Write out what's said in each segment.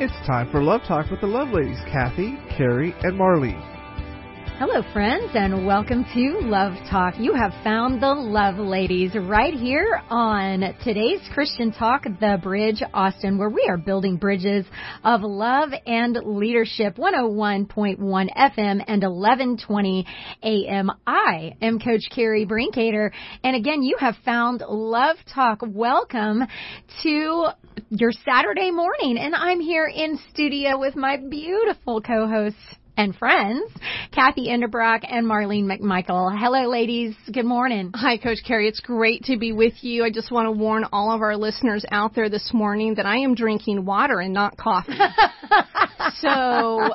It's time for Love Talk with the Love Ladies, Cathy, Kerri, and Marlene. Hello, friends, and welcome to Love Talk. You have found the Love Ladies right here on today's Christian Talk, The Bridge Austin, where we are building bridges of love and leadership. 101.1 FM and 1120 AM. I am Coach Kerri Brinkoeter, and again, you have found Love Talk. Welcome to your Saturday morning, and I'm here in studio with my beautiful co-hosts and friends, Cathy Endebrock and Marlene McMichael. Hello, ladies. Good morning. Hi, Coach Kerri. It's great to be with you. I just want to warn all of our listeners out there this morning that I am drinking water and not coffee. so,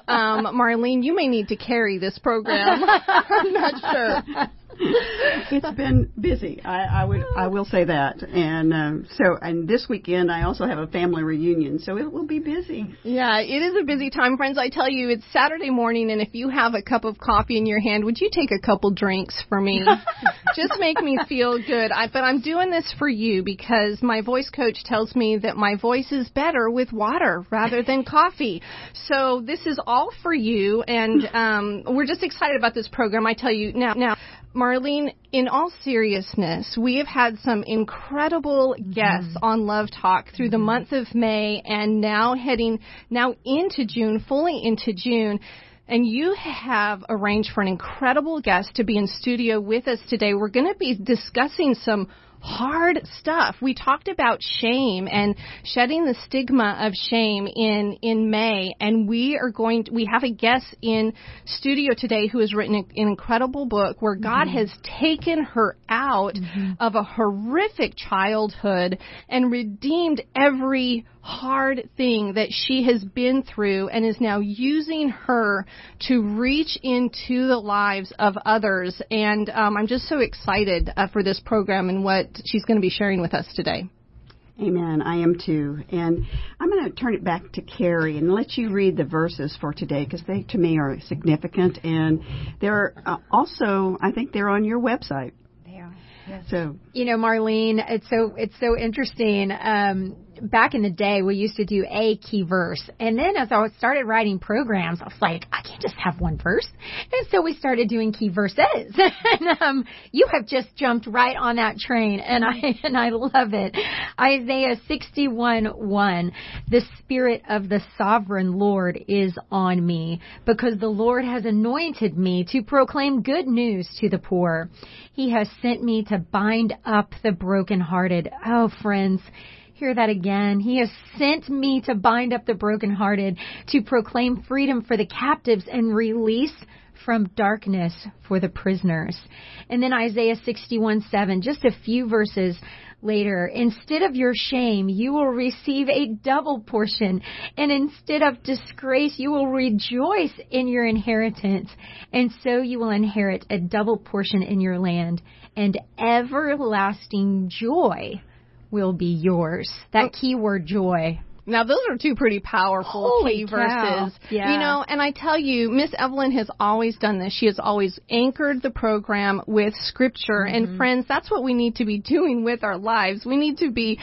um, Marlene, you may need to carry this program. I'm not sure it's been busy. I, I would I will say that. And um, so and this weekend I also have a family reunion, so it will be busy. Yeah, it is a busy time, friends. I tell you, it's Saturday morning, and if you have a cup of coffee in your hand, would you take a couple drinks for me? Just make me feel good. I, but I'm doing this for you because my voice coach tells me that my voice is better with water rather than coffee. So this is all for you, and um, we're just excited about this program. I tell you now. Now, Marlene, in all seriousness, we have had some incredible guests mm-hmm. on Love Talk through the mm-hmm. month of May and now heading now into June, fully into June. And you have arranged for an incredible guest to be in studio with us today. We're going to be discussing some hard stuff. We talked about shame and shedding the stigma of shame in in May, and we are going. To, we have a guest in studio today who has written an incredible book where God mm-hmm. has taken her out mm-hmm. of a horrific childhood and redeemed every hard thing that she has been through and is now using her to reach into the lives of others. And um, I'm just so excited uh, for this program and what she's going to be sharing with us today. Amen. I am too. And I'm going to turn it back to Kerri and let you read the verses for today because they, to me, are significant. And they're uh, also, I think they're on your website. They are. Yes. So, you know, Marlene, it's so it's so interesting. Um, back in the day, we used to do a key verse. And then as I started writing programs, I was like, I can't just have one verse. And so we started doing key verses. and um, you have just jumped right on that train, and I and I love it. Isaiah 61 1. The Spirit of the Sovereign Lord is on me, because the Lord has anointed me to proclaim good news to the poor. He has sent me to bind up the brokenhearted. Oh, friends hear that again. He has sent me to bind up the brokenhearted, to proclaim freedom for the captives and release from darkness for the prisoners. And then Isaiah 61 7, just a few verses later. Instead of your shame, you will receive a double portion. And instead of disgrace, you will rejoice in your inheritance. And so you will inherit a double portion in your land and everlasting joy will be yours. That oh. keyword joy. Now those are two pretty powerful Holy key cow. verses. Yeah. You know, and I tell you, Miss Evelyn has always done this. She has always anchored the program with scripture. Mm-hmm. And friends, that's what we need to be doing with our lives. We need to be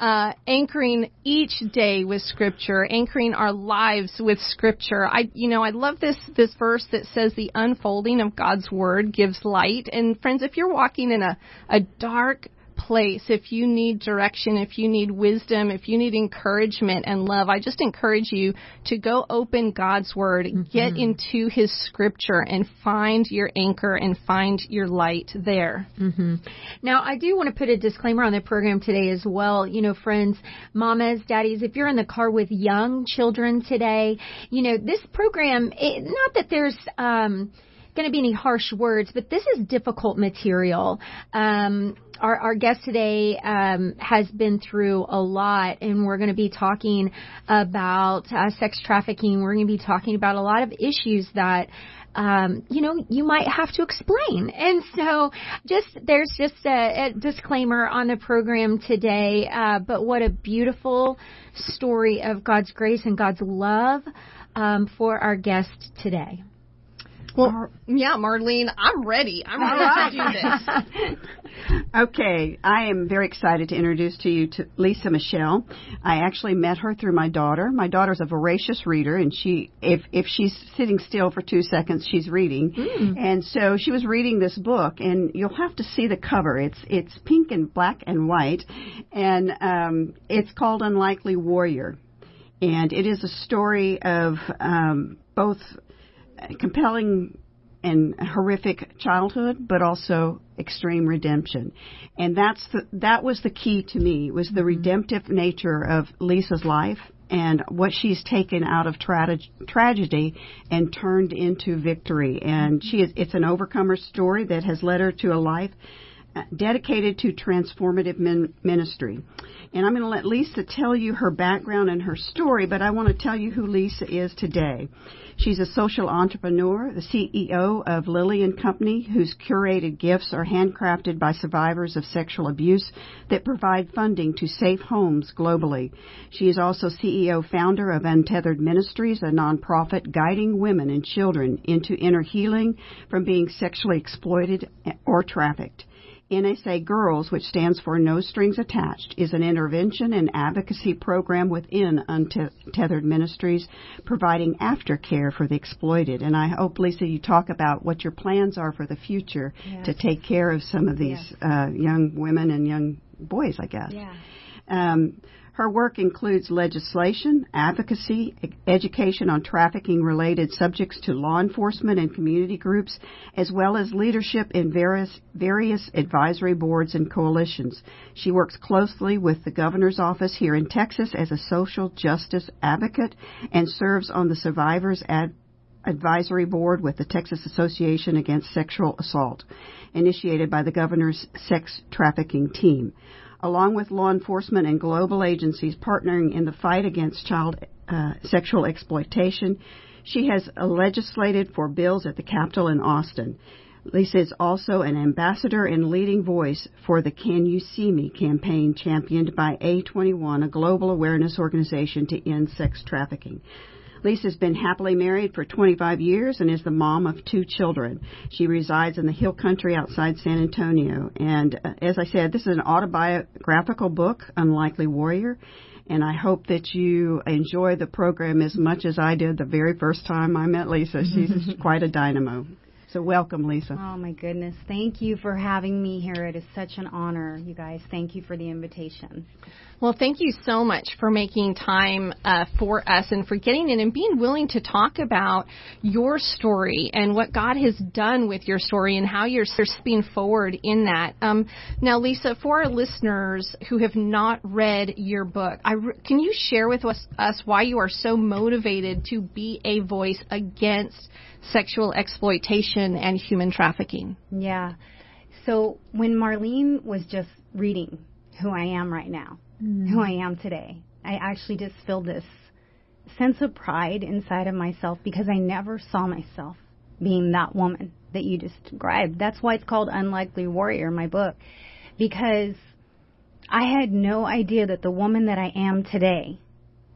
uh, anchoring each day with Scripture, anchoring our lives with Scripture. I, you know, I love this this verse that says the unfolding of God's Word gives light. And friends, if you're walking in a a dark place, if you need direction, if you need wisdom, if you need encouragement and love, I just encourage you to go open God's Word, mm-hmm. get into His Scripture, and find your anchor and find your light there. Mm-hmm. Now, I do want to put a disclaimer on the program today as well. You know, friends, mamas, daddies, if you're in the car with young children today, you know, this program, it, not that there's, um, going to be any harsh words, but this is difficult material. Um, our, our guest today um, has been through a lot, and we're going to be talking about uh, sex trafficking. We're going to be talking about a lot of issues that um, you know, you might have to explain. And so just, there's just a, a disclaimer on the program today, uh, but what a beautiful story of God's grace and God's love, um, for our guest today. Well, yeah, Marlene, I'm ready. I'm ready to do this. okay, I am very excited to introduce to you to Lisa Michelle. I actually met her through my daughter. My daughter's a voracious reader, and she, if if she's sitting still for two seconds, she's reading. Mm. And so she was reading this book, and you'll have to see the cover. It's it's pink and black and white, and um, it's called Unlikely Warrior, and it is a story of um, both compelling and horrific childhood, but also extreme redemption. And that's the, that was the key to me was the mm-hmm. redemptive nature of Lisa's life and what she's taken out of tra- tragedy and turned into victory. And she is, it's an overcomer story that has led her to a life dedicated to transformative min- ministry. And I'm going to let Lisa tell you her background and her story, but I want to tell you who Lisa is today. She's a social entrepreneur, the CEO of Lily and Company, whose curated gifts are handcrafted by survivors of sexual abuse that provide funding to safe homes globally. She is also CEO founder of Untethered Ministries, a nonprofit guiding women and children into inner healing from being sexually exploited or trafficked. NSA Girls, which stands for No Strings Attached, is an intervention and advocacy program within Untethered Ministries, providing aftercare for the exploited. And I hope, Lisa, you talk about what your plans are for the future yes. to take care of some of these yes. uh, young women and young boys, I guess. Yeah. Um, her work includes legislation, advocacy, education on trafficking related subjects to law enforcement and community groups, as well as leadership in various, various advisory boards and coalitions. She works closely with the governor's office here in Texas as a social justice advocate and serves on the Survivors Ad- Advisory Board with the Texas Association Against Sexual Assault, initiated by the governor's sex trafficking team along with law enforcement and global agencies partnering in the fight against child uh, sexual exploitation. She has legislated for bills at the Capitol in Austin. Lisa is also an ambassador and leading voice for the Can You See Me campaign championed by A21, a global awareness organization to end sex trafficking. Lisa's been happily married for 25 years and is the mom of two children. She resides in the hill country outside San Antonio. And uh, as I said, this is an autobiographical book, Unlikely Warrior. And I hope that you enjoy the program as much as I did the very first time I met Lisa. She's quite a dynamo. So welcome, Lisa. Oh my goodness. Thank you for having me here. It is such an honor, you guys. Thank you for the invitation. Well, thank you so much for making time uh, for us and for getting in and being willing to talk about your story and what God has done with your story and how you're stepping forward in that. Um, now, Lisa, for our listeners who have not read your book, re- can you share with us, us why you are so motivated to be a voice against sexual exploitation and human trafficking? Yeah. So when Marlene was just reading who I am right now, mm. who I am today. I actually just feel this sense of pride inside of myself because I never saw myself being that woman that you just described. That's why it's called Unlikely Warrior, my book, because I had no idea that the woman that I am today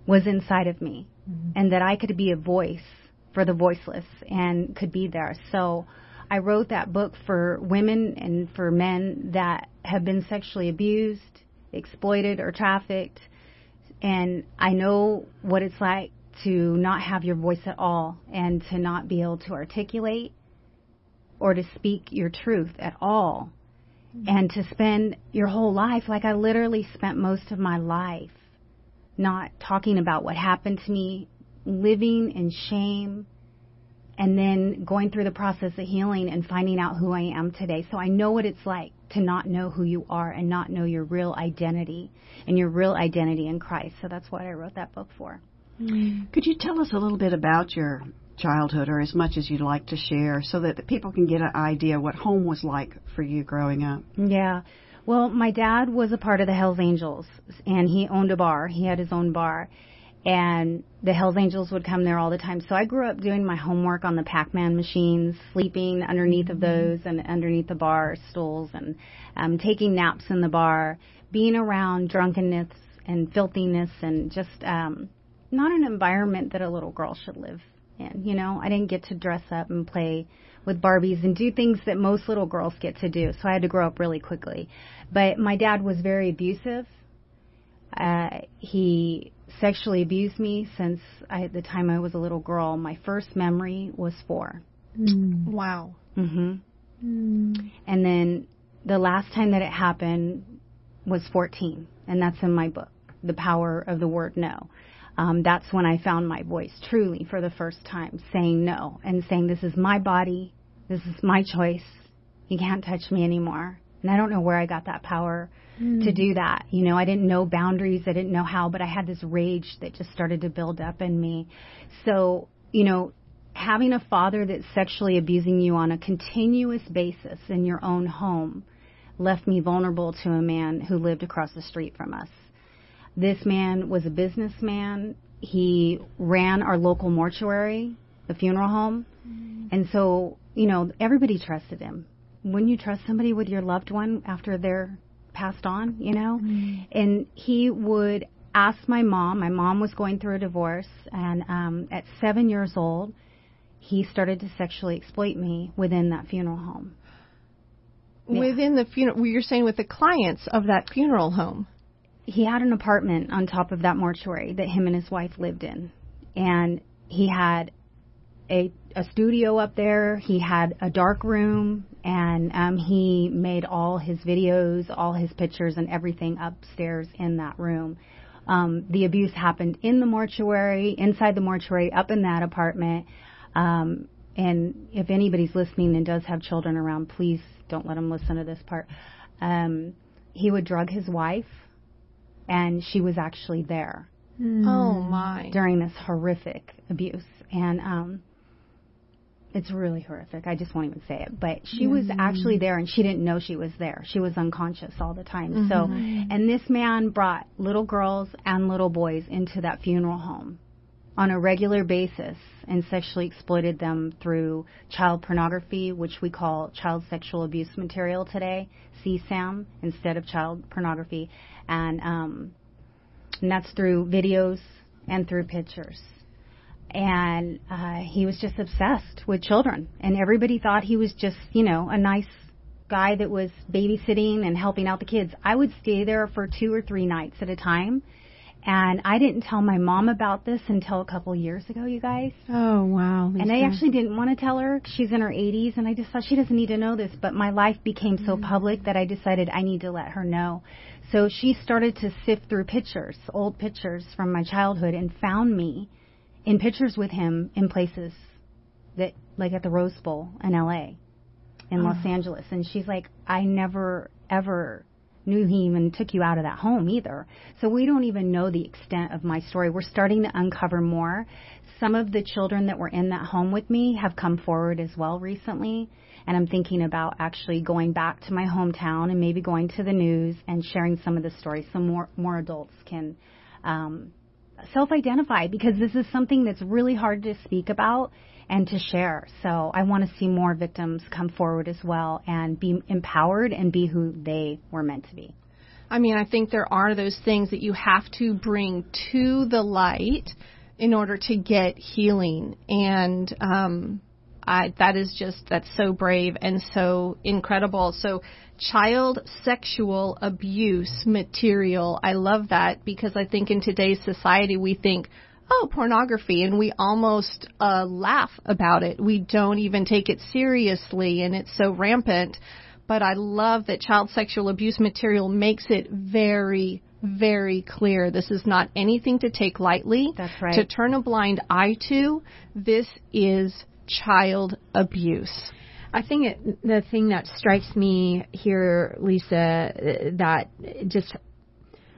was inside of me mm-hmm. and that I could be a voice for the voiceless and could be there. So I wrote that book for women and for men that have been sexually abused, exploited or trafficked. And I know what it's like to not have your voice at all and to not be able to articulate or to speak your truth at all. Mm-hmm. And to spend your whole life, like I literally spent most of my life not talking about what happened to me, living in shame, and then going through the process of healing and finding out who I am today. So I know what it's like to not know who you are and not know your real identity and your real identity in Christ. So that's what I wrote that book for. Mm. Could you tell us a little bit about your childhood or as much as you'd like to share so that the people can get an idea what home was like for you growing up? Yeah. Well, my dad was a part of the Hells Angels and he owned a bar. He had his own bar and the Hells Angels would come there all the time. So I grew up doing my homework on the Pac-Man machines, sleeping underneath of those and underneath the bar stools, and um, taking naps in the bar, being around drunkenness and filthiness, and just um, not an environment that a little girl should live in. You know, I didn't get to dress up and play with Barbies and do things that most little girls get to do. So I had to grow up really quickly. But my dad was very abusive. Uh, he sexually abused me since I, the time I was a little girl. My first memory was four. Mm. Wow. Mhm. Mm. And then the last time that it happened was 14, and that's in my book, The Power of the Word No. Um, that's when I found my voice truly for the first time, saying no and saying, This is my body, this is my choice, you can't touch me anymore. And I don't know where I got that power mm. to do that. You know, I didn't know boundaries, I didn't know how, but I had this rage that just started to build up in me. So, you know, having a father that's sexually abusing you on a continuous basis in your own home left me vulnerable to a man who lived across the street from us. This man was a businessman. He ran our local mortuary, the funeral home. Mm-hmm. And so, you know, everybody trusted him. Wouldn't you trust somebody with your loved one after they're passed on, you know? Mm-hmm. And he would ask my mom, my mom was going through a divorce, and um, at seven years old, he started to sexually exploit me within that funeral home. Yeah. Within the funeral, you're saying with the clients of that funeral home? He had an apartment on top of that mortuary that him and his wife lived in. And he had a, a studio up there. He had a dark room, and um, he made all his videos, all his pictures, and everything upstairs in that room. Um, the abuse happened in the mortuary, inside the mortuary, up in that apartment. Um, and if anybody's listening and does have children around, please don't let them listen to this part. Um, he would drug his wife, and she was actually there. Mm. Oh my! During this horrific abuse, and um, it's really horrific. I just won't even say it. But she mm. was actually there, and she didn't know she was there. She was unconscious all the time. Mm-hmm. So, and this man brought little girls and little boys into that funeral home on a regular basis and sexually exploited them through child pornography, which we call child sexual abuse material today, CSAM, instead of child pornography. And, um, and that's through videos and through pictures. And uh, he was just obsessed with children. And everybody thought he was just, you know, a nice guy that was babysitting and helping out the kids. I would stay there for two or three nights at a time and I didn't tell my mom about this until a couple years ago, you guys. Oh, wow. Lisa. And I actually didn't want to tell her. She's in her 80s, and I just thought she doesn't need to know this. But my life became so mm-hmm. public that I decided I need to let her know. So she started to sift through pictures, old pictures from my childhood, and found me in pictures with him in places that, like at the Rose Bowl in LA, in oh. Los Angeles. And she's like, I never, ever knew he even took you out of that home either. So we don't even know the extent of my story. We're starting to uncover more. Some of the children that were in that home with me have come forward as well recently. And I'm thinking about actually going back to my hometown and maybe going to the news and sharing some of the stories so more, more adults can um, self identify because this is something that's really hard to speak about and to share. So I want to see more victims come forward as well and be empowered and be who they were meant to be. I mean, I think there are those things that you have to bring to the light in order to get healing. And um, I, that is just, that's so brave and so incredible. So, child sexual abuse material, I love that because I think in today's society we think, oh, pornography, and we almost uh, laugh about it. We don't even take it seriously, and it's so rampant. But I love that child sexual abuse material makes it very, very clear. This is not anything to take lightly. That's right. To turn a blind eye to. This is child abuse. I think it, the thing that strikes me here, Lisa, that just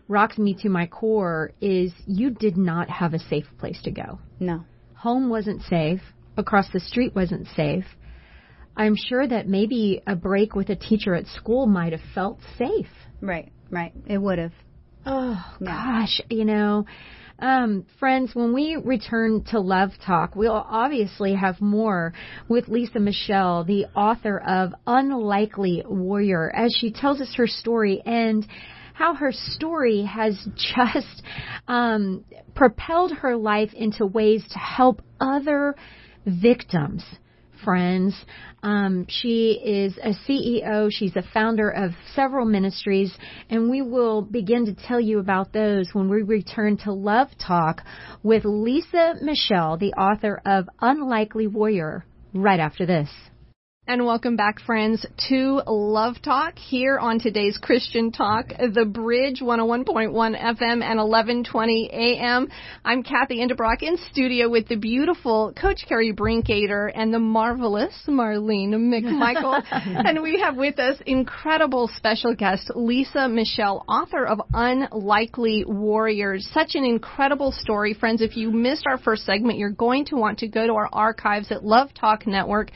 rocks me to my core is you did not have a safe place to go. No. Home wasn't safe. Across the street wasn't safe. I'm sure that maybe a break with a teacher at school might have felt safe. Right, right. It would have. Oh, yeah. gosh. You know, um, friends, when we return to Love Talk, we'll obviously have more with Lisa Michelle, the author of Unlikely Warrior, as she tells us her story and how her story has just um, propelled her life into ways to help other victims friends. Um, she is a CEO. She's a founder of several ministries, and we will begin to tell you about those when we return to Love Talk with Lisa Michelle, the author of Unlikely Warrior, right after this. And welcome back, friends, to Love Talk here on today's Christian Talk, The Bridge 101.1 FM and 1120 AM. I'm Cathy Endebrock in studio with the beautiful Coach Kerri Brinkoeter and the marvelous Marlene McMichael. and we have with us incredible special guest, Lisa Michelle, author of Unlikely Warriors. Such an incredible story, friends. If you missed our first segment, you're going to want to go to our archives at Love Talk Network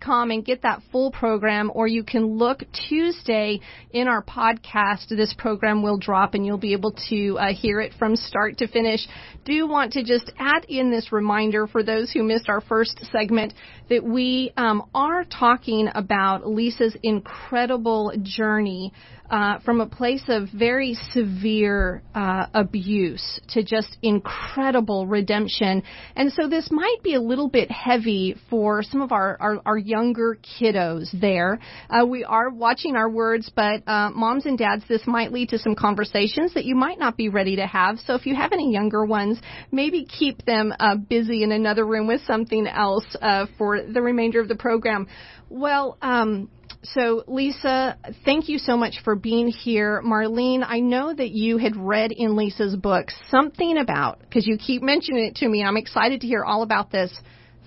com and get that full program, or you can look Tuesday in our podcast. This program will drop and you'll be able to uh, hear it from start to finish. Do want to just add in this reminder for those who missed our first segment that we um, are talking about Lisa's incredible journey uh, from a place of very severe uh, abuse to just incredible redemption. And so this might be a little bit heavy for some of our, our, our younger kiddos there. Uh, we are watching our words, but uh, moms and dads, this might lead to some conversations that you might not be ready to have. So if you have any younger ones, maybe keep them uh, busy in another room with something else uh, for the remainder of the program. Well, um, so, Lisa, thank you so much for being here. Marlene, I know that you had read in Lisa's book something about, because you keep mentioning it to me, I'm excited to hear all about this,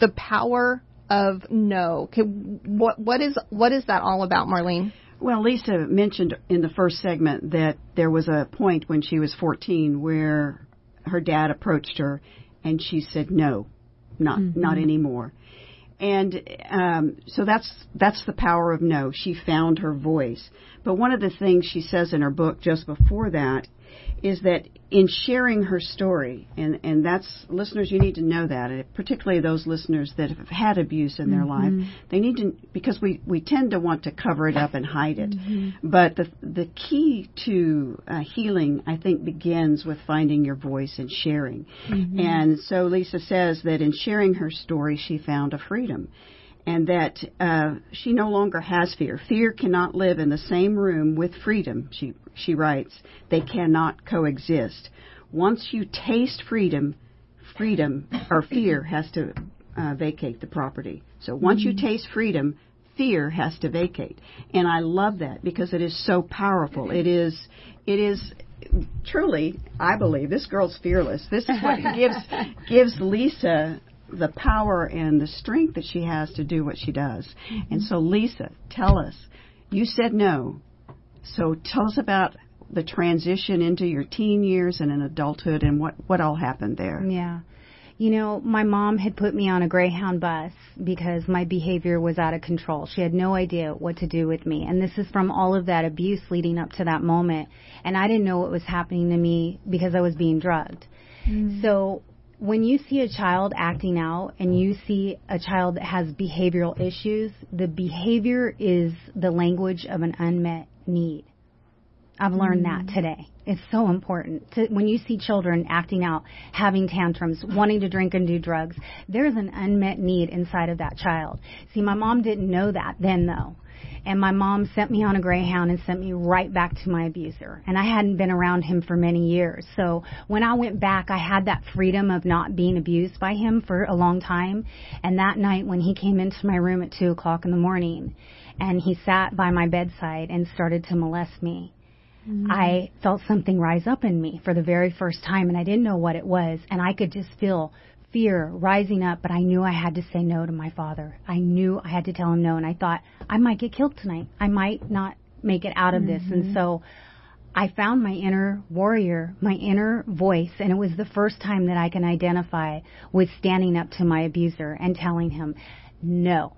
the power of no. What, what, is, what is that all about, Marlene? Well, Lisa mentioned in the first segment that there was a point when she was 14 where her dad approached her and she said no, not mm-hmm. not anymore and um, so that's that's the power of no. She found her voice. But one of the things she says in her book just before that is that in sharing her story, and, and that's listeners, you need to know that, particularly those listeners that have had abuse in their mm-hmm. life, they need to because we, we tend to want to cover it up and hide it. Mm-hmm. But the the key to uh, healing, I think, begins with finding your voice and sharing. Mm-hmm. And so Lisa says that in sharing her story, she found a freedom and that uh, she no longer has fear. Fear cannot live in the same room with freedom, she, she writes. They cannot coexist. Once you taste freedom, freedom or fear has to uh, vacate the property. So once mm-hmm. you taste freedom, fear has to vacate. And I love that because it is so powerful. It is, it is truly, I believe, this girl's fearless. This is what gives gives Lisa the power and the strength that she has to do what she does. Mm-hmm. And so, Lisa, tell us. You said no. So tell us about the transition into your teen years and in adulthood and what, what all happened there. Yeah. You know, my mom had put me on a Greyhound bus because my behavior was out of control. She had no idea what to do with me. And this is from all of that abuse leading up to that moment. And I didn't know what was happening to me because I was being drugged. Mm. So when you see a child acting out and you see a child that has behavioral issues, the behavior is the language of an unmet need. I've learned mm-hmm. that today. It's so important. To, when you see children acting out, having tantrums, wanting to drink and do drugs, there's an unmet need inside of that child. See, my mom didn't know that then though and my mom sent me on a greyhound and sent me right back to my abuser. And i hadn't been around him for many years. So when i went back i had that freedom of not being abused by him for a long time. And that night when he came into my room at two o'clock in the morning and he sat by my bedside and started to molest me Mm-hmm. I felt something rise up in me for the very first time. And I didn't know what it was. And I could just feel fear rising up, but I knew I had to say no to my father. I knew I had to tell him no, and I thought I might get killed tonight. I might not make it out of mm-hmm. this, and mm-hmm. so I found my inner warrior, my inner voice, and it was the first time that I can identify with standing up to my abuser and telling him no.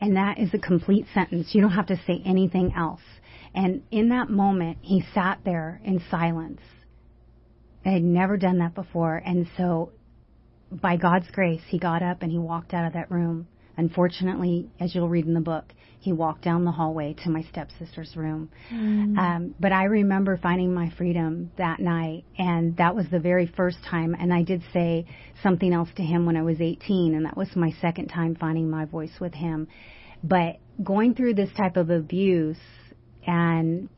And that is a complete sentence. You don't have to say anything else. And in that moment, he sat there in silence. I had never done that before, and so by God's grace, he got up and he walked out of that room. Unfortunately, as you'll read in the book, He walked down the hallway to my stepsister's room. Mm. Um, but I remember finding my freedom that night, and that was the very first time. And I did say something else to him when I was 18, and that was my second time finding my voice with him. But going through this type of abuse and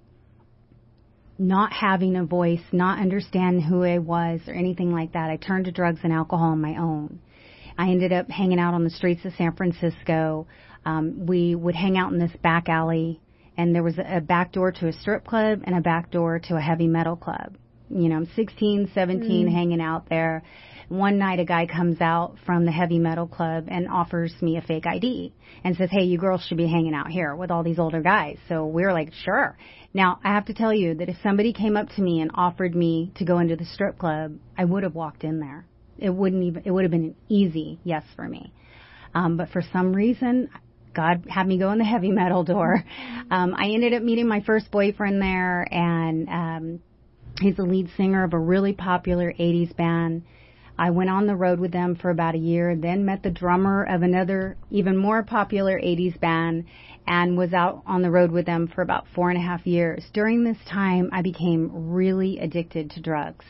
not having a voice, not understanding who I was or anything like that, I turned to drugs and alcohol on my own. I ended up hanging out on the streets of San Francisco. Um, we would hang out in this back alley, and there was a, back door to a strip club and a back door to a heavy metal club. You know, I'm 16, 17, Mm. hanging out there. One night, a guy comes out from the heavy metal club and offers me a fake ID and says, "Hey, you girls should be hanging out here with all these older guys." So we were like, "Sure." Now, I have to tell you that if somebody came up to me and offered me to go into the strip club, I would have walked in there. It wouldn't even it would have been an easy yes for me. Um, but for some reason, God had me go in the heavy metal door. Um, I ended up meeting my first boyfriend there, and um, he's the lead singer of a really popular 80s band. I went on the road with them for about a year, then met the drummer of another even more popular 80s band and was out on the road with them for about four and a half years. During this time, I became really addicted to drugs.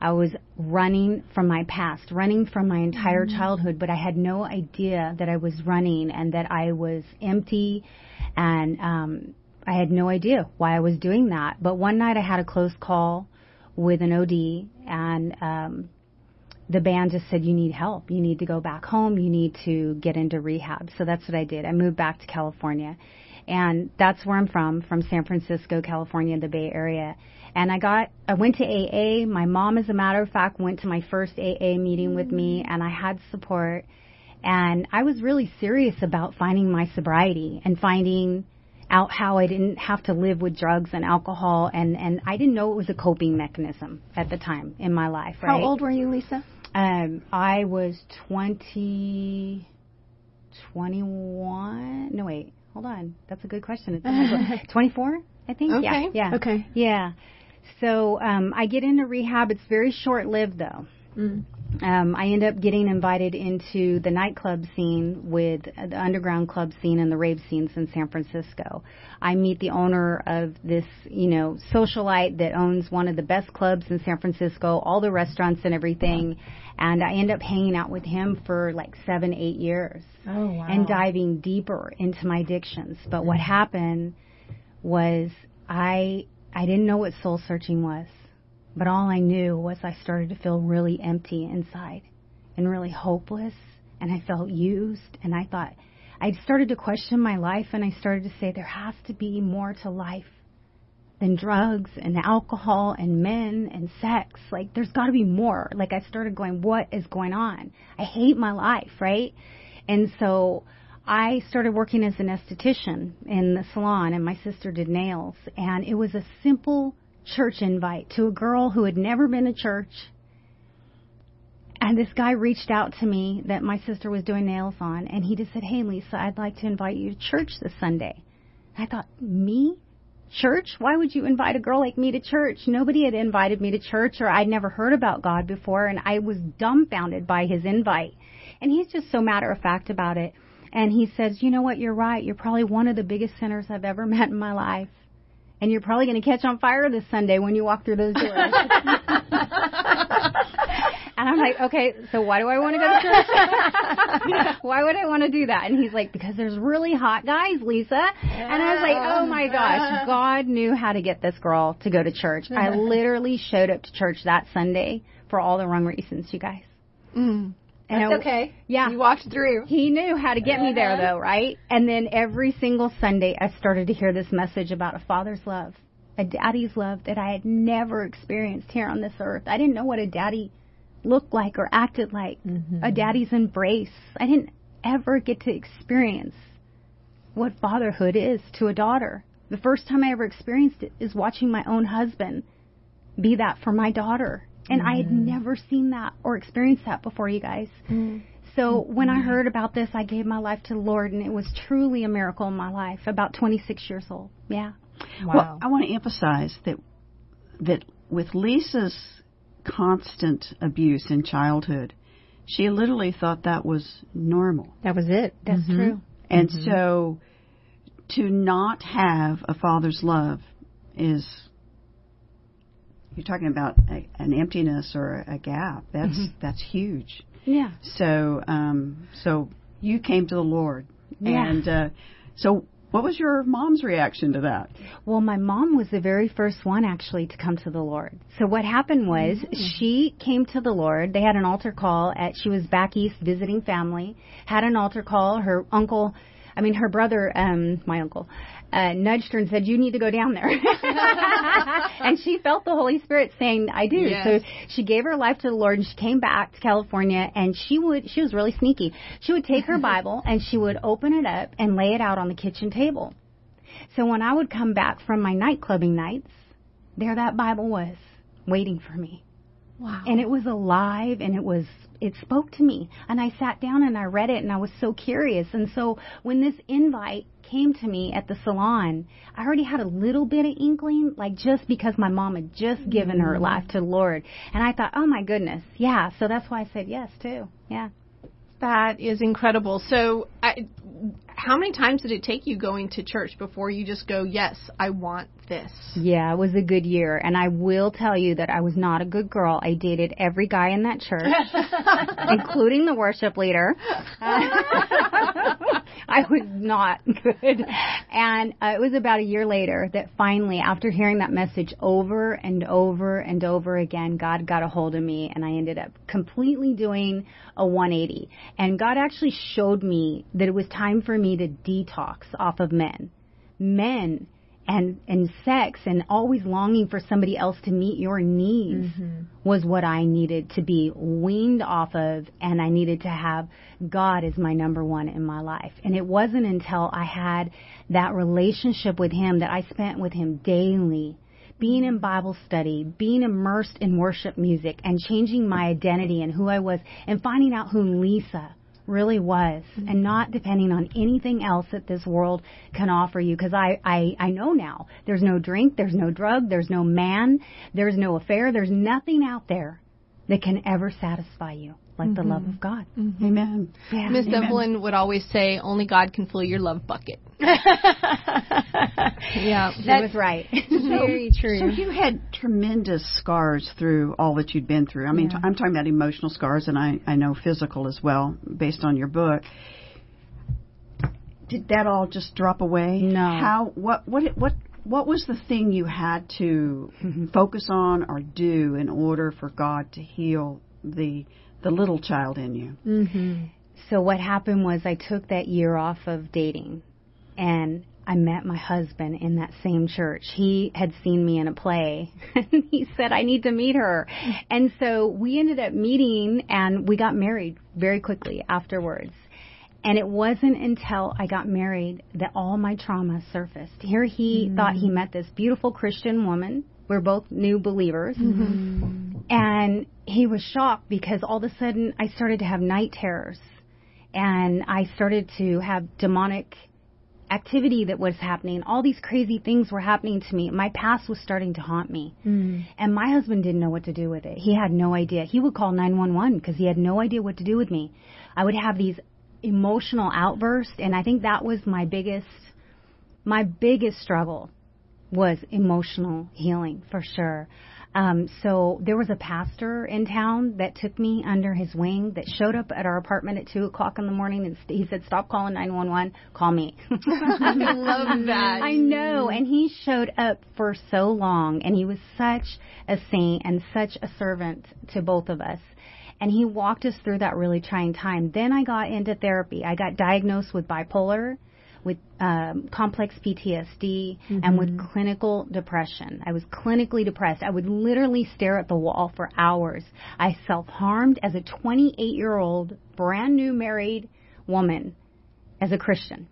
I was running from my past, running from my entire childhood, but I had no idea that I was running and that I was empty and um I had no idea why I was doing that. But one night I had a close call with an OD and um the band just said you need help. You need to go back home. You need to get into rehab. So that's what I did. I moved back to California. And that's where I'm from, from San Francisco, California, the Bay Area. And I got, I went to AA. My mom, as a matter of fact, went to my first AA meeting with me mm. and I had support. And I was really serious about finding my sobriety and finding out how I didn't have to live with drugs and alcohol and, and I didn't know it was a coping mechanism at the time in my life, right? How old were you, Lisa? Um, I was 20, 21. No, wait, hold on. That's a good question. 24, I think. Yeah, yeah. okay. Yeah. So um, I get into rehab. It's very short lived, though. Mm. Um, I end up getting invited into the nightclub scene with uh, the underground club scene and the rave scenes in San Francisco. I meet the owner of this, you know, socialite that owns one of the best clubs in San Francisco, all the restaurants and everything, and I end up hanging out with him for like seven, eight years Oh wow. and diving deeper into my addictions. But what happened was I I didn't know what soul searching was. But all I knew was I started to feel really empty inside and really hopeless and I felt used and I thought I started to question my life and I started to say there has to be more to life than drugs and alcohol and men and sex. Like there's got to be more. Like I started going what is going on? I hate my life, right? And so I started working as an esthetician in the salon, and my sister did nails. And it was a simple church invite to a girl who had never been to church. And this guy reached out to me that my sister was doing nails on, and he just said, Hey, Lisa, I'd like to invite you to church this Sunday. I thought, Me? Church? Why would you invite a girl like me to church? Nobody had invited me to church, or I'd never heard about God before, and I was dumbfounded by his invite. And he's just so matter of fact about it. And he says, You know what? You're right. You're probably one of the biggest sinners I've ever met in my life. And you're probably going to catch on fire this Sunday when you walk through those doors. and I'm like, okay, so why do I want to go to church? why would I want to do that? And he's like, because there's really hot guys, Lisa. And I was like, oh my gosh, God knew how to get this girl to go to church. I literally showed up to church that Sunday for all the wrong reasons, you guys. Mm. And That's I- okay. Yeah. You walked through. He knew how to get me there, uh-huh. though, right? And then every single Sunday, I started to hear this message about a father's love, a daddy's love that I had never experienced here on this earth. I didn't know what a daddy looked like or acted like, mm-hmm. a daddy's embrace. I didn't ever get to experience what fatherhood is to a daughter. The first time I ever experienced it is watching my own husband be that for my daughter. And I had mm. never seen that or experienced that before, you guys. Mm. So when I mm. heard about this, I gave my life to the Lord, and it was truly a miracle in my life. About 26 years old. Yeah. Well, I want to emphasize that that with Lisa's constant abuse in childhood, she literally thought that was normal. That was it. That's mm-hmm. true. And mm-hmm. so to not have a father's love is you're talking about a, an emptiness or a gap. That's mm-hmm. that's huge. Yeah. So um, so you came to the Lord, yeah. and uh, so what was your mom's reaction to that? Well, my mom was the very first one actually to come to the Lord. So what happened was mm-hmm. she came to the Lord. They had an altar call at she was back east visiting family. Had an altar call. Her uncle I mean, her brother, um, my uncle, uh, nudged her and said, "You need to go down there." and she felt the Holy Spirit saying, "I do." Yes. So she gave her life to the Lord, and she came back to California. And she would, she was really sneaky. She would take her Bible and she would open it up and lay it out on the kitchen table. So when I would come back from my nightclubbing nights, there that Bible was, waiting for me. Wow. And it was alive and it was it spoke to me and I sat down and I read it and I was so curious. And so when this invite came to me at the salon, I already had a little bit of inkling, like just because my mom had just given her mm-hmm. life to the Lord. And I thought, oh my goodness, yeah. So that's why I said yes too. Yeah. That is incredible. So, I, how many times did it take you going to church before you just go, yes, I want this? Yeah, it was a good year. And I will tell you that I was not a good girl. I dated every guy in that church, including the worship leader. I was not good. And uh, it was about a year later that finally, after hearing that message over and over and over again, God got a hold of me and I ended up completely doing a 180. And God actually showed me that it was time for me to detox off of men. Men and and sex and always longing for somebody else to meet your needs mm-hmm. was what I needed to be weaned off of and I needed to have God as my number one in my life. And it wasn't until I had that relationship with him that I spent with him daily being in Bible study, being immersed in worship music and changing my identity and who I was and finding out who Lisa really was mm-hmm. and not depending on anything else that this world can offer you because I, I I know now there's no drink there's no drug there's no man there's no affair there's nothing out there that can ever satisfy you like mm-hmm. the love of God. Mm-hmm. Amen. Yeah. Miss Evelyn would always say, "Only God can fill your love bucket." yeah, that was right. Very true. So you had tremendous scars through all that you'd been through. I mean, yeah. t- I'm talking about emotional scars, and I I know physical as well, based on your book. Did that all just drop away? No. How? What? What? What? What was the thing you had to mm-hmm. focus on or do in order for God to heal the the little child in you. Mm-hmm. So what happened was I took that year off of dating, and I met my husband in that same church. He had seen me in a play, and he said I need to meet her, and so we ended up meeting, and we got married very quickly afterwards. And it wasn't until I got married that all my trauma surfaced. Here he mm-hmm. thought he met this beautiful Christian woman. We're both new believers. Mm-hmm. And he was shocked because all of a sudden I started to have night terrors and I started to have demonic activity that was happening. All these crazy things were happening to me. My past was starting to haunt me. Mm. And my husband didn't know what to do with it. He had no idea. He would call 911 because he had no idea what to do with me. I would have these emotional outbursts and I think that was my biggest my biggest struggle was emotional healing for sure. Um, so there was a pastor in town that took me under his wing that showed up at our apartment at two o'clock in the morning and st- he said, "Stop calling nine one one, call me." I love that. I know, and he showed up for so long, and he was such a saint and such a servant to both of us. And he walked us through that really trying time. Then I got into therapy. I got diagnosed with bipolar with um, complex PTSD mm-hmm. and with mm-hmm. clinical depression. I was clinically depressed. I would literally stare at the wall for hours. I self harmed as a 28 year old, brand new married woman as a Christian,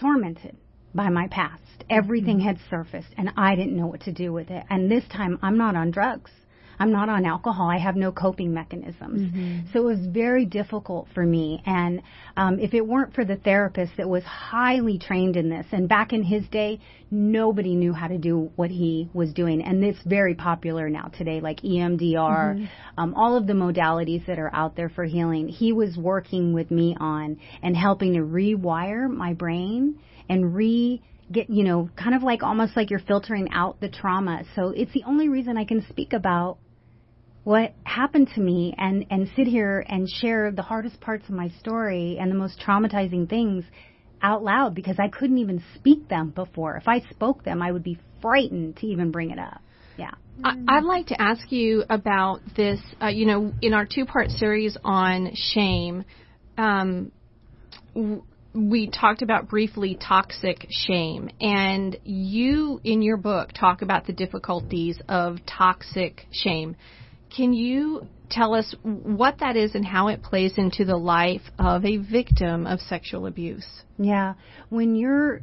tormented by my past. Everything mm-hmm. had surfaced and I didn't know what to do with it. And this time I'm not on drugs. I'm not on alcohol. I have no coping mechanisms. Mm-hmm. So it was very difficult for me. And um, if it weren't for the therapist that was highly trained in this, and back in his day, nobody knew how to do what he was doing. And it's very popular now today, like EMDR, mm-hmm. um, all of the modalities that are out there for healing. He was working with me on and helping to rewire my brain and re get you know kind of like almost like you're filtering out the trauma so it's the only reason i can speak about what happened to me and and sit here and share the hardest parts of my story and the most traumatizing things out loud because I couldn't even speak them before. If I spoke them, I would be frightened to even bring it up. Yeah. I, would like to ask you about this. Uh, you know, in our two-part series on shame, um, w- we talked about briefly toxic shame, and you in your book talk about the difficulties of toxic shame. Can you tell us what that is and how it plays into the life of a victim of sexual abuse? Yeah. When you're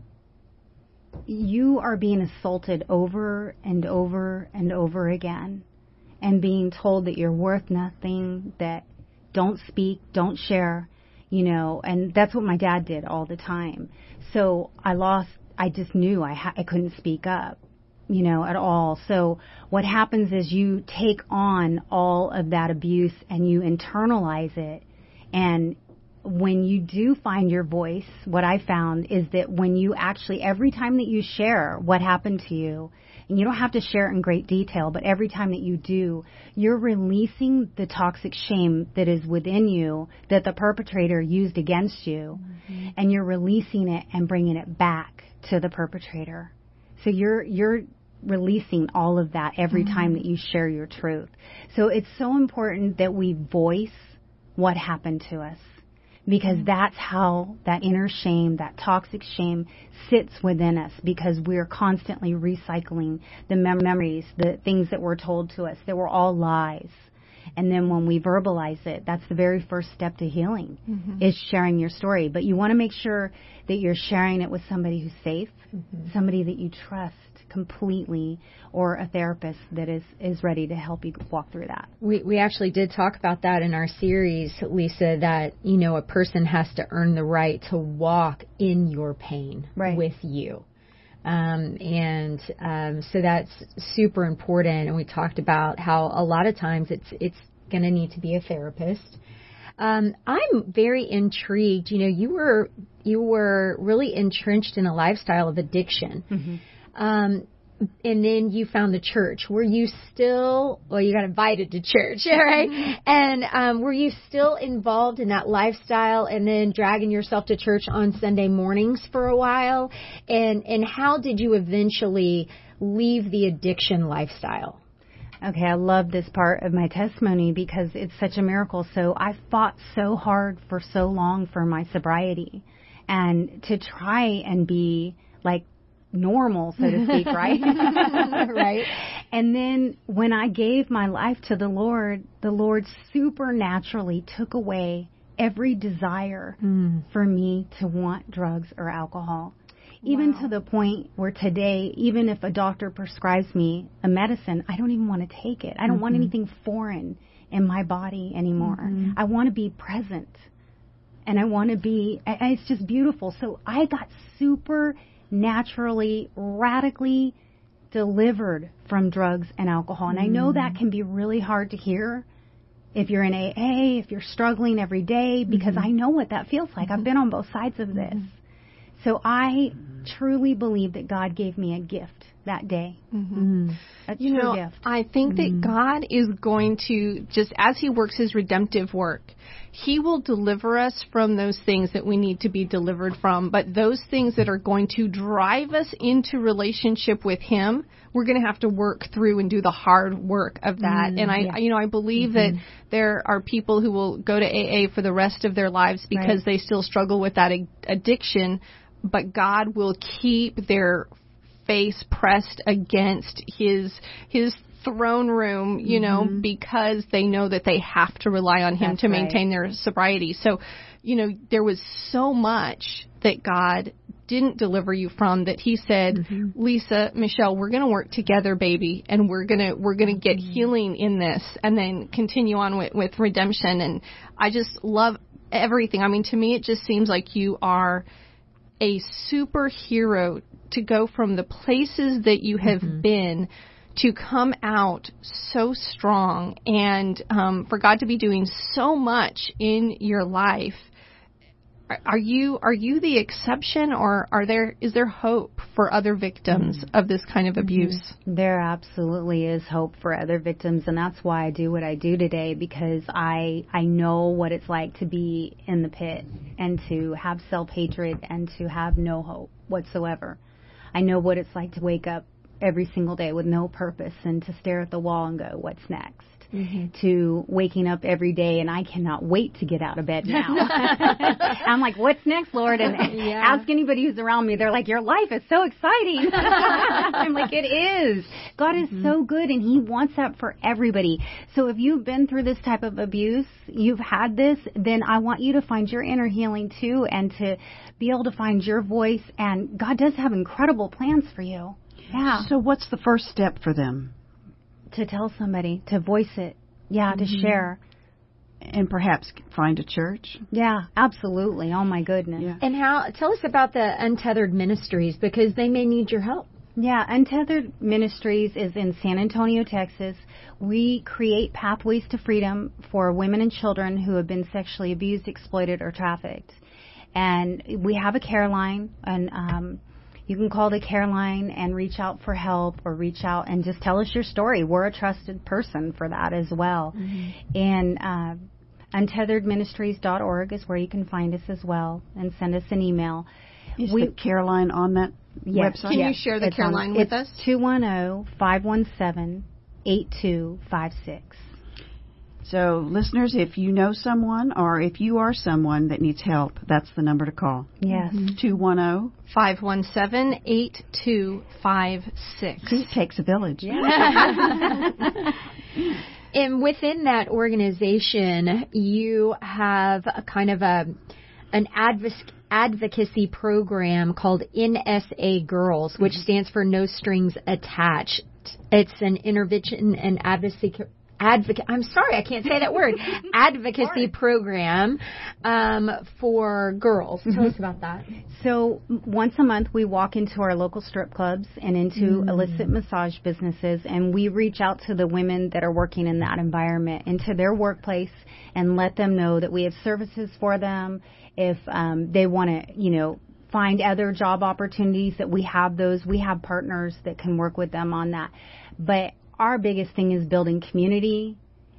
you are being assaulted over and over and over again and being told that you're worth nothing, that don't speak, don't share, you know, and that's what my dad did all the time. So I lost, I just knew I, ha- I couldn't speak up you know, at all. So what happens is you take on all of that abuse and you internalize it. And when you do find your voice, what I found is that when you actually, every time that you share what happened to you, and you don't have to share it in great detail, but every time that you do, you're releasing the toxic shame that is within you that the perpetrator used against you, mm-hmm. and you're releasing it and bringing it back to the perpetrator. So you're you're releasing all of that every mm-hmm. time that you share your truth. So it's so important that we voice what happened to us because mm-hmm. that's how that inner shame, that toxic shame sits within us because we're constantly recycling the mem- memories, the things that were told to us that were all lies. And then when we verbalize it, that's the very first step to healing mm-hmm. is sharing your story. But you want to make sure that you're sharing it with somebody who's safe, mm-hmm. somebody that you trust, completely or a therapist that is is ready to help you walk through that. We we actually did talk about that in our series, Lisa, that you know a person has to earn the right to walk in your pain right. with you. Um, and um, so that's super important. And we talked about how a lot of times it's it's going to need to be a therapist. Um, I'm very intrigued. You know, you were you were really entrenched in a lifestyle of addiction. Mm-hmm. Um, and then you found the church. Were you still, well, you got invited to church, right? Mm-hmm. And um, were you still involved in that lifestyle and then dragging yourself to church on Sunday mornings for a while? And, and how did you eventually leave the addiction lifestyle? Okay, I love this part of my testimony because it's such a miracle. So I fought so hard for so long for my sobriety and to try and be like normal, so to speak, right? right. And then when I gave my life to the Lord, the Lord supernaturally took away every desire mm. for me to want drugs or alcohol. Even wow. to the point where today, even if a doctor prescribes me a medicine, I don't even want to take it. I don't mm-hmm. want anything foreign in my body anymore. Mm-hmm. I want to be present. And I want to be, it's just beautiful. So I got super naturally, radically delivered from drugs and alcohol. And I know that mm. can be really hard to hear if you're in AA, if you're struggling every day, because mm-hmm. I know what that feels like. Mm-hmm. I've been on both sides of this. Mm-hmm. So I truly believe that God gave me a gift that day. Mm-hmm. A you know, gift. I think that mm-hmm. God is going to just as He works His redemptive work, He will deliver us from those things that we need to be delivered from. But those things that are going to drive us into relationship with Him, we're going to have to work through and do the hard work of that. Mm, and I, yeah. you know, I believe mm-hmm. that there are people who will go to AA for the rest of their lives because right. they still struggle with that addiction but God will keep their face pressed against his his throne room, you know, mm-hmm. because they know that they have to rely on him That's to maintain right. their sobriety. So, you know, there was so much that God didn't deliver you from that he said, mm-hmm. Lisa, Michelle, we're going to work together, baby, and we're going to we're going to get mm-hmm. healing in this and then continue on with with redemption and I just love everything. I mean, to me it just seems like you are a superhero to go from the places that you have mm-hmm. been to come out so strong and um, for God to be doing so much in your life. Are you are you the exception, or are there is there hope for other victims mm-hmm. of this kind of abuse? Mm-hmm. There absolutely is hope for other victims, and that's why I do what I do today because I I know what it's like to be in the pit and to have self hatred and to have no hope whatsoever. I know what it's like to wake up every single day with no purpose and to stare at the wall and go, what's next? Mm-hmm. To waking up every day and I cannot wait to get out of bed now. I'm like, what's next, Lord? And yeah. ask anybody who's around me. They're like, your life is so exciting. I'm like, it is. God is mm-hmm. so good and He wants that for everybody. So if you've been through this type of abuse, you've had this, then I want you to find your inner healing too and to be able to find your voice. And God does have incredible plans for you. Yeah. So what's the first step for them? To tell somebody, to voice it. Yeah, mm-hmm. to share. And perhaps find a church. Yeah, absolutely. Oh my goodness. Yeah. And how tell us about the Untethered Ministries because they may need your help. Yeah, Untethered Ministries is in San Antonio, Texas. We create pathways to freedom for women and children who have been sexually abused, exploited, or trafficked. And we have a care line, and um, you can call the care line and reach out for help or reach out and just tell us your story. We're a trusted person for that as well. Mm-hmm. And uh, untetheredministries.org is where you can find us as well and send us an email. Is we, the care line on that yes, website? Can yes, you share the care on, line with us? 210 517 8256. So, listeners, if you know someone or if you are someone that needs help, that's the number to call. Yes. Mm-hmm. 210 517 8256. It takes a village. Yeah. and within that organization, you have a kind of a an advocacy advocacy program called NSA Girls, which mm-hmm. stands for No Strings Attached. It's an intervention and advocacy advocate. I'm sorry, I can't say that word. advocacy program um, for girls. Tell mm-hmm. us about that. So once a month, we walk into our local strip clubs and into mm. illicit massage businesses, and we reach out to the women that are working in that environment, into their workplace, and let them know that we have services for them. If um, they want to, you know, find other job opportunities that we have those we have partners that can work with them on that but our biggest thing is building community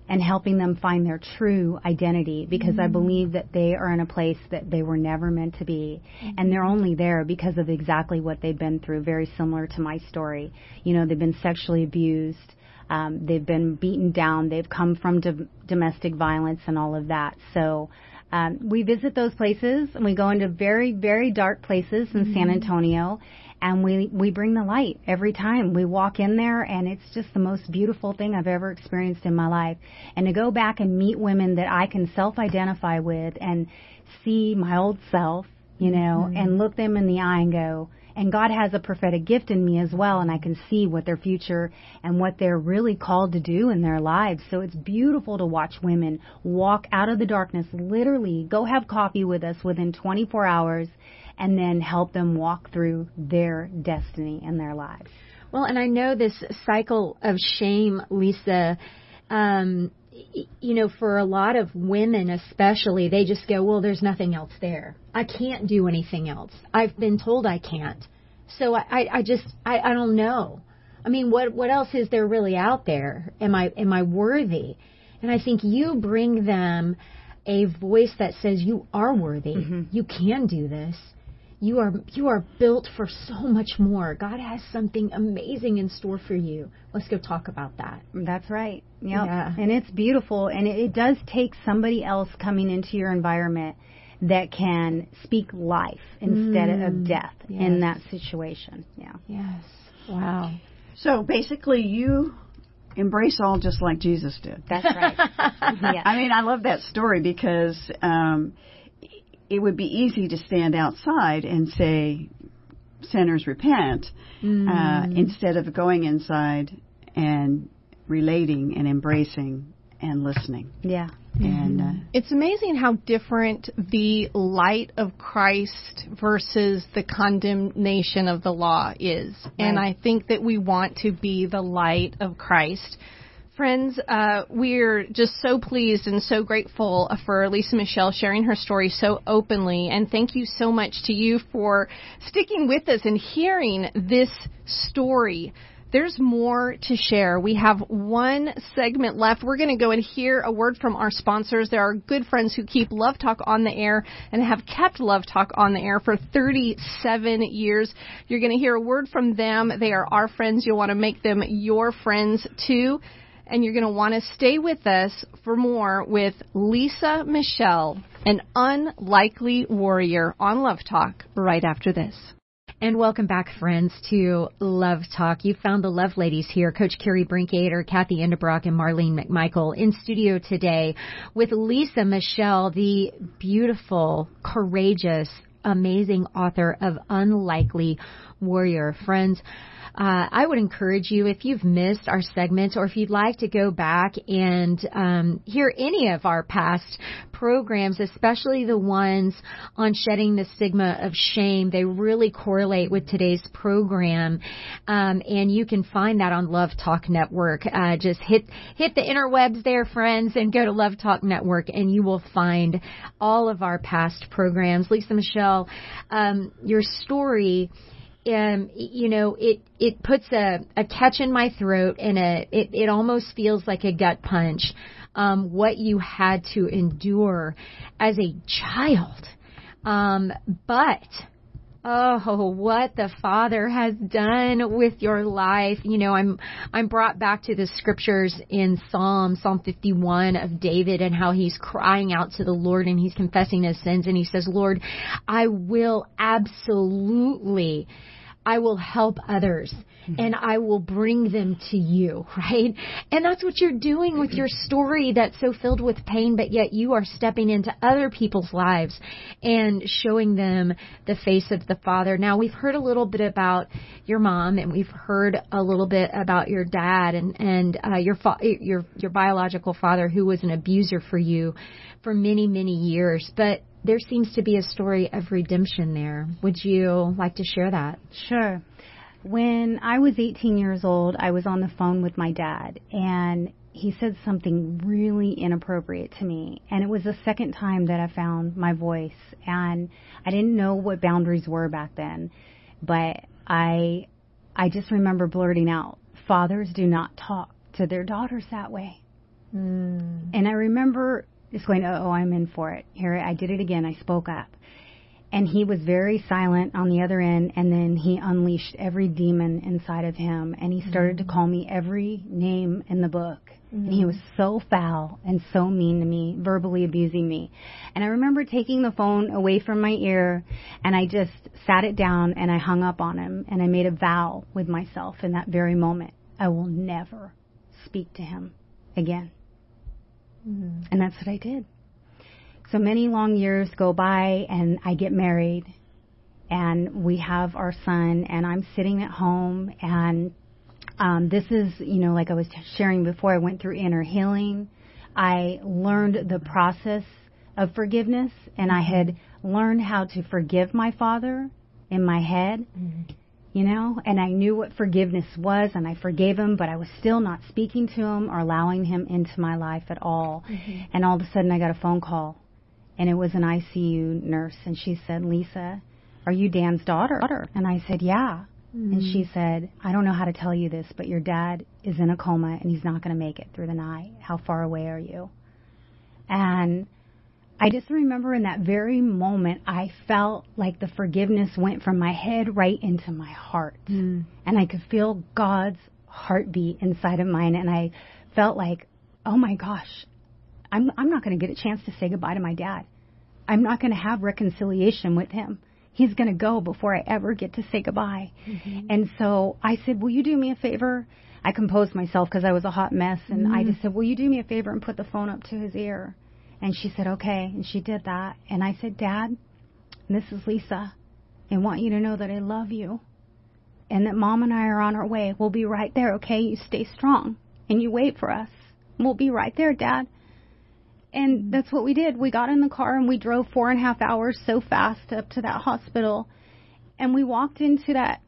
and helping them find their true identity because mm-hmm. I believe that they are in a place that they were never meant to be. Mm-hmm. And they're only there because of exactly what they've been through, very similar to my story. You know, they've been sexually abused. Um, they've been beaten down. They've come from do- domestic violence and all of that. So um, we visit those places and we go into very, very dark places in mm-hmm. San Antonio and we we bring the light every time. We walk in there and it's just the most beautiful thing I've ever experienced in my life. And to go back and meet women that I can self-identify with and see my old self you know mm-hmm. and look them in the eye and go and God has a prophetic gift in me as well and I can see what their future and what they're really called to do in their lives. So it's beautiful to watch women walk out of the darkness literally go have coffee with us within 24 hours and then help them walk through their destiny and their lives. Well, and I know this cycle of shame, Lisa, um, you know, for a lot of women especially, they just go, well, there's nothing else there. I can't do anything else. I've been told I can't. So I, I, I just, I, I don't know. I mean, what, what else is there really out there? Am I, am I worthy? And I think you bring them a voice that says you are worthy. Mm-hmm. You can do this you are you are built for so much more. God has something amazing in store for you. Let's go talk about that. That's right. Yep. Yeah. And it's beautiful and it, it does take somebody else coming into your environment that can speak life instead mm. of death yes. in that situation. Yeah. Yes. Wow. So basically you embrace all just like Jesus did. That's right. yeah. I mean, I love that story because um it would be easy to stand outside and say, sinners repent mm. uh, instead of going inside and relating and embracing and listening. Yeah. And uh, it's amazing how different the light of Christ versus the condemnation of the law is. Right. And I think that we want to be the light of Christ. Friends, uh, we're just so pleased and so grateful for Lisa Michelle sharing her story so openly. And thank you so much to you for sticking with us and hearing this story. There's more to share. We have one segment left. We're going to go and hear a word from our sponsors. There are good friends who keep Love Talk on the air and have kept Love Talk on the air for 37 years. You're going to hear a word from them. They are our friends. You'll want to make them your friends too and you're going to want to stay with us for more with Lisa Michelle, an unlikely warrior on Love Talk right after this. And welcome back, friends, to Love Talk. You found the Love Ladies here, Coach Kerri Brinkoeter, Cathy Endebrock, and Marlene McMichael in studio today with Lisa Michelle, the beautiful, courageous, amazing author of Unlikely Warrior. Friends, uh, I would encourage you if you've missed our segments or if you'd like to go back and um, hear any of our past programs, especially the ones on shedding the stigma of shame, they really correlate with today's program, um, and you can find that on Love Talk Network. Uh, just hit hit the interwebs there, friends, and go to Love Talk Network, and you will find all of our past programs. Lisa Michelle, um, your story um, you know, it it puts a, a catch in my throat and a it, it almost feels like a gut punch. Um, what you had to endure as a child, um, but oh what the father has done with your life you know i'm i'm brought back to the scriptures in psalm psalm 51 of david and how he's crying out to the lord and he's confessing his sins and he says lord i will absolutely I will help others mm-hmm. and I will bring them to you, right? And that's what you're doing with your story that's so filled with pain, but yet you are stepping into other people's lives and showing them the face of the Father. Now, we've heard a little bit about your mom and we've heard a little bit about your dad and, and, uh, your, fa- your, your biological father who was an abuser for you for many, many years. But there seems to be a story of redemption there. Would you like to share that? Sure. When I was 18 years old, I was on the phone with my dad, and he said something really inappropriate to me. And it was the second time that I found my voice, and I didn't know what boundaries were back then, but I, I just remember blurting out, "Fathers do not talk to their daughters that way." Mm. And I remember just going, oh, I'm in for it. Here, I did it again. I spoke up. And he was very silent on the other end, and then he unleashed every demon inside of him, and he started mm-hmm. to call me every name in the book. Mm-hmm. And he was so foul and so mean to me, verbally abusing me. And I remember taking the phone away from my ear, and I just sat it down and I hung up on him, and I made a vow with myself in that very moment I will never speak to him again. Mm-hmm. And that's what I did. So many long years go by, and I get married, and we have our son, and I'm sitting at home, and um, this is, you know, like I was sharing before, I went through inner healing. I learned the process of forgiveness, and I had learned how to forgive my father in my head. Mm-hmm you know, and I knew what forgiveness was and I forgave him, but I was still not speaking to him or allowing him into my life at all. Mm-hmm. And all of a sudden I got a phone call and it was an ICU nurse and she said, Lisa, are you Dan's daughter? And I said, yeah. Mm-hmm. And she said, I don't know how to tell you this, but your dad is in a coma and he's not going to make it through the night. How far away are you? And I just remember in that very moment, I felt like the forgiveness went from my head right into my heart. Mm. And I could feel God's heartbeat inside of mine. And I felt like, oh my gosh, I'm, I'm not going to get a chance to say goodbye to my dad. I'm not going to have reconciliation with him. He's going to go before I ever get to say goodbye. Mm-hmm. And so I said, will you do me a favor? I composed myself because I was a hot mess. And mm-hmm. I just said, will you do me a favor and put the phone up to his ear? And she said, okay. And she did that. And I said, Dad, this is Lisa. I want you to know that I love you and that mom and I are on our way. We'll be right there, okay? You stay strong and you wait for us. We'll be right there, Dad. And that's what we did. We got in the car and we drove four and a half hours so fast up to that hospital. And we walked into that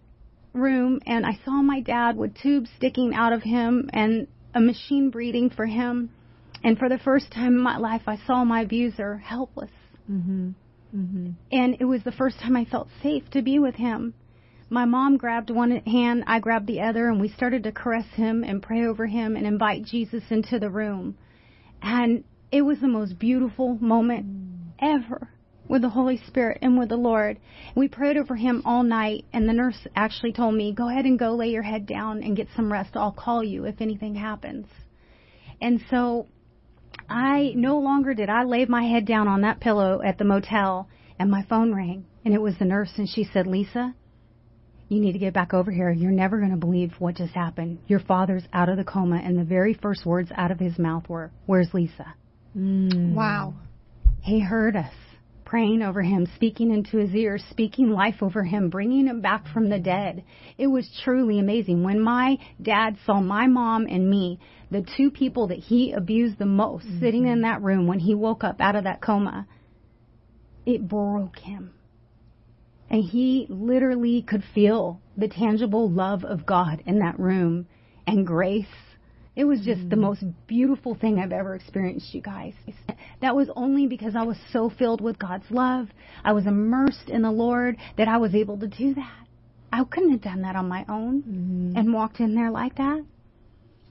room and I saw my dad with tubes sticking out of him and a machine breathing for him. And for the first time in my life, I saw my abuser helpless. Mm-hmm. Mm-hmm. And it was the first time I felt safe to be with him. My mom grabbed one hand, I grabbed the other, and we started to caress him and pray over him and invite Jesus into the room. And it was the most beautiful moment ever with the Holy Spirit and with the Lord. We prayed over him all night, and the nurse actually told me, Go ahead and go lay your head down and get some rest. I'll call you if anything happens. And so I no longer did I lay my head down on that pillow at the motel, and my phone rang, and it was the nurse, and she said, Lisa, you need to get back over here. You're never going to believe what just happened. Your father's out of the coma, and the very first words out of his mouth were, Where's Lisa? Mm. Wow. He heard us praying over him, speaking into his ear, speaking life over him, bringing him back from the dead. It was truly amazing. When my dad saw my mom and me, the two people that he abused the most, mm-hmm. sitting in that room when he woke up out of that coma, it broke him. And he literally could feel the tangible love of God in that room and grace it was just mm. the most beautiful thing I've ever experienced, you guys. That was only because I was so filled with God's love. I was immersed in the Lord that I was able to do that. I couldn't have done that on my own mm. and walked in there like that.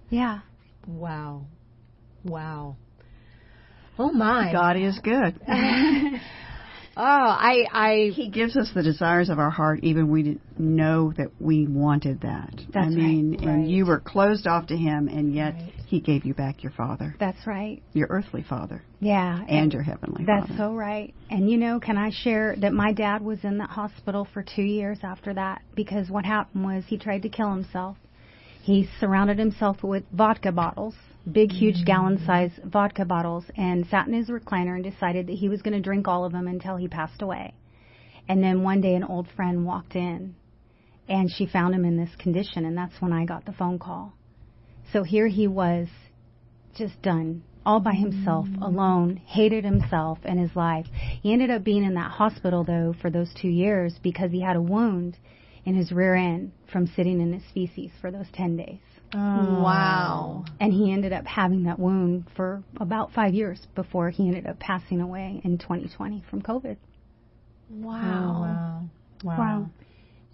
Yeah. Wow. Wow. Oh my. God is good. Oh, I, I. He gives us the desires of our heart, even we didn't know that we wanted that. That's I mean, right. and right. you were closed off to Him, and yet right. He gave you back your Father. That's right. Your earthly Father. Yeah. And, and your heavenly that's Father. That's so right. And you know, can I share that my dad was in the hospital for two years after that because what happened was he tried to kill himself. He surrounded himself with vodka bottles big, huge gallon size vodka bottles and sat in his recliner and decided that he was going to drink all of them until he passed away. And then one day an old friend walked in and she found him in this condition and that's when I got the phone call. So here he was just done all by himself, alone, hated himself and his life. He ended up being in that hospital though for those 2 years because he had a wound in his rear end from sitting in his feces for those 10 days. Oh. Wow. And he ended up having that wound for about five years before he ended up passing away in 2020 from COVID. Wow. Oh, wow. Wow. wow.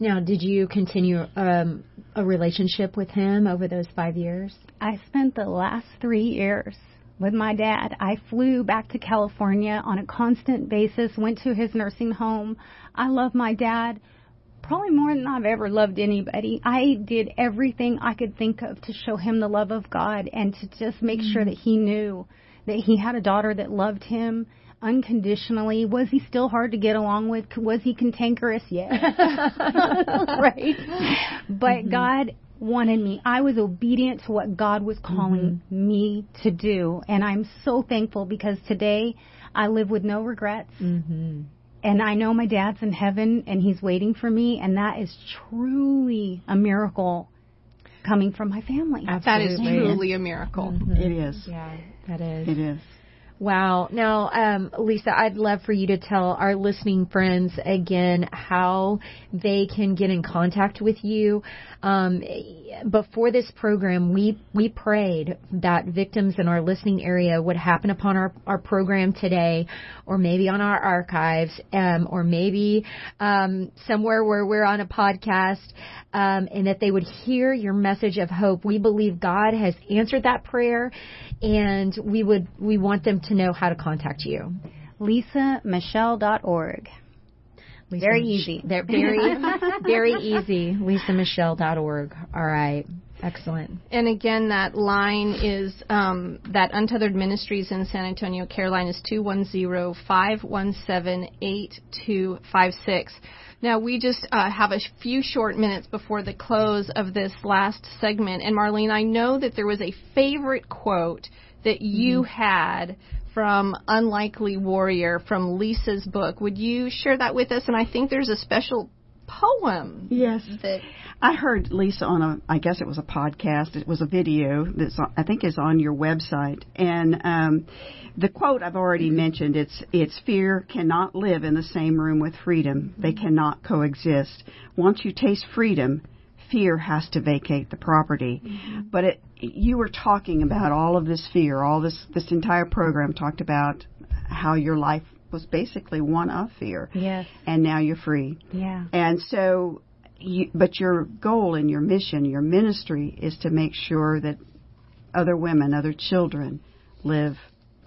Now, did you continue um, a relationship with him over those five years? I spent the last three years with my dad. I flew back to California on a constant basis, went to his nursing home. I love my dad probably more than I've ever loved anybody. I did everything I could think of to show him the love of God and to just make mm-hmm. sure that he knew that he had a daughter that loved him unconditionally. Was he still hard to get along with? Was he cantankerous? Yes. right. But mm-hmm. God wanted me. I was obedient to what God was calling mm-hmm. me to do. And I'm so thankful because today I live with no regrets. Mm-hmm and I know my dad's in heaven and he's waiting for me, and that is truly a miracle coming from my family. Absolutely. That is truly a miracle. Mm-hmm. It is. Yeah, that is. It is. Wow. Now, um, Lisa, I'd love for you to tell our listening friends again how they can get in contact with you. Um, before this program, we we prayed that victims in our listening area would happen upon our, our program today, or maybe on our archives, um, or maybe um, somewhere where we're on a podcast, um, and that they would hear your message of hope. We believe God has answered that prayer, and we would we want them to know how to contact you. LisaMichelle.org. Lisa very easy. They're very, very easy. LisaMichelle.org. All right. Excellent. And again, that line is um, that Untethered Ministries in San Antonio, care line, is 210-517-8256. Now, we just uh, have a few short minutes before the close of this last segment. And Marlene, I know that there was a favorite quote that you mm-hmm. had from Unlikely Warrior from Lisa's book. Would you share that with us? And I think there's a special poem. Yes. That I heard Lisa on a, I guess it was a podcast. It was a video that's I think is on your website, and um, the quote I've already mentioned. It's it's fear cannot live in the same room with freedom. They cannot coexist. Once you taste freedom, fear has to vacate the property. Mm-hmm. But it, you were talking about all of this fear. All this this entire program talked about how your life was basically one of fear. Yes. And now you're free. Yeah. And so, you, but your goal and your mission, your ministry, is to make sure that other women, other children, live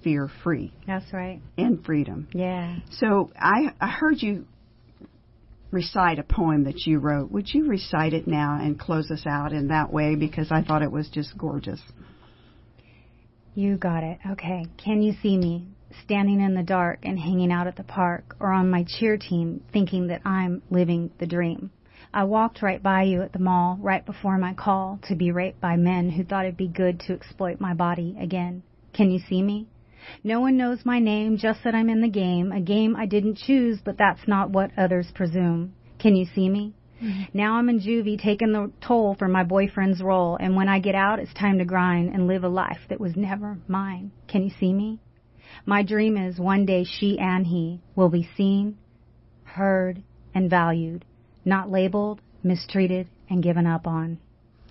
fear free. That's right. In freedom. Yeah. So I I heard you recite a poem that you wrote. Would you recite it now and close us out in that way because I thought it was just gorgeous. You got it. Okay. Can you see me? standing in the dark and hanging out at the park or on my cheer team thinking that I'm living the dream. I walked right by you at the mall right before my call to be raped by men who thought it'd be good to exploit my body again. Can you see me? No one knows my name, just that I'm in the game, a game I didn't choose, but that's not what others presume. Can you see me? Mm-hmm. Now I'm in juvie taking the toll for my boyfriend's role, and when I get out, it's time to grind and live a life that was never mine. Can you see me? My dream is one day she and he will be seen, heard, and valued, not labeled, mistreated, and given up on.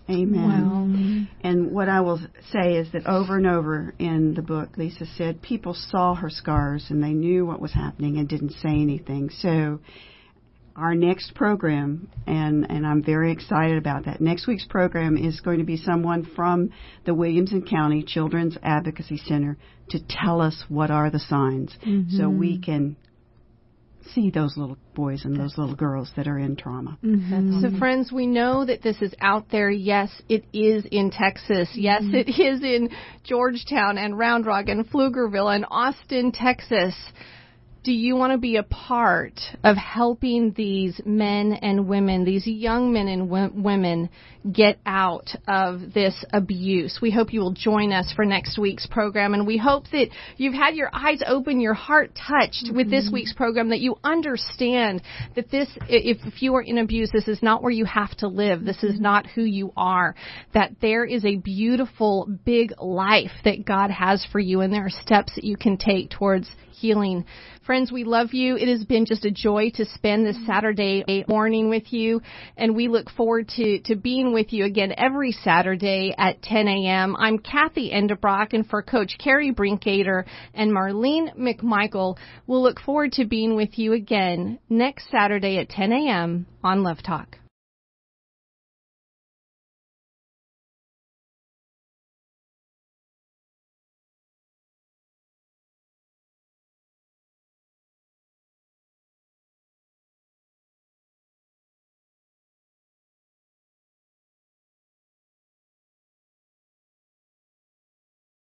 Amen. Wow. And what I will say is that over and over in the book, Lisa said people saw her scars and they knew what was happening and didn't say anything. So our next program, and, and I'm very excited about that. Next week's program is going to be someone from the Williamson County Children's Advocacy Center to tell us what are the signs mm-hmm. so we can see those little boys and those little girls that are in trauma. Mm-hmm. So, friends, we know that this is out there. Yes, it is in Texas. Yes, mm-hmm. it is in Georgetown and Round Rock and Pflugerville and Austin, Texas do you want to be a part of helping these men and women, these young men and w- women, get out of this abuse? We hope you will join us for next week's program, and we hope that you've had your eyes open, your heart touched mm-hmm. with this mm-hmm. week's program, that you understand that this, if, if you are in abuse, this is not where you have to live. This is mm-hmm. not who you are. That there is a beautiful, big life that God has for you, and there are steps that you can take towards healing. Friends, we love you. It has been just a joy to spend this Saturday morning with you, and we look forward to, to being with you again every Saturday at 10 a.m. I'm Cathy Endebrock, and for Coach Kerri Brinkoeter and Marlene McMichael, we'll look forward to being with you again next Saturday at 10 a.m. on Love Talk.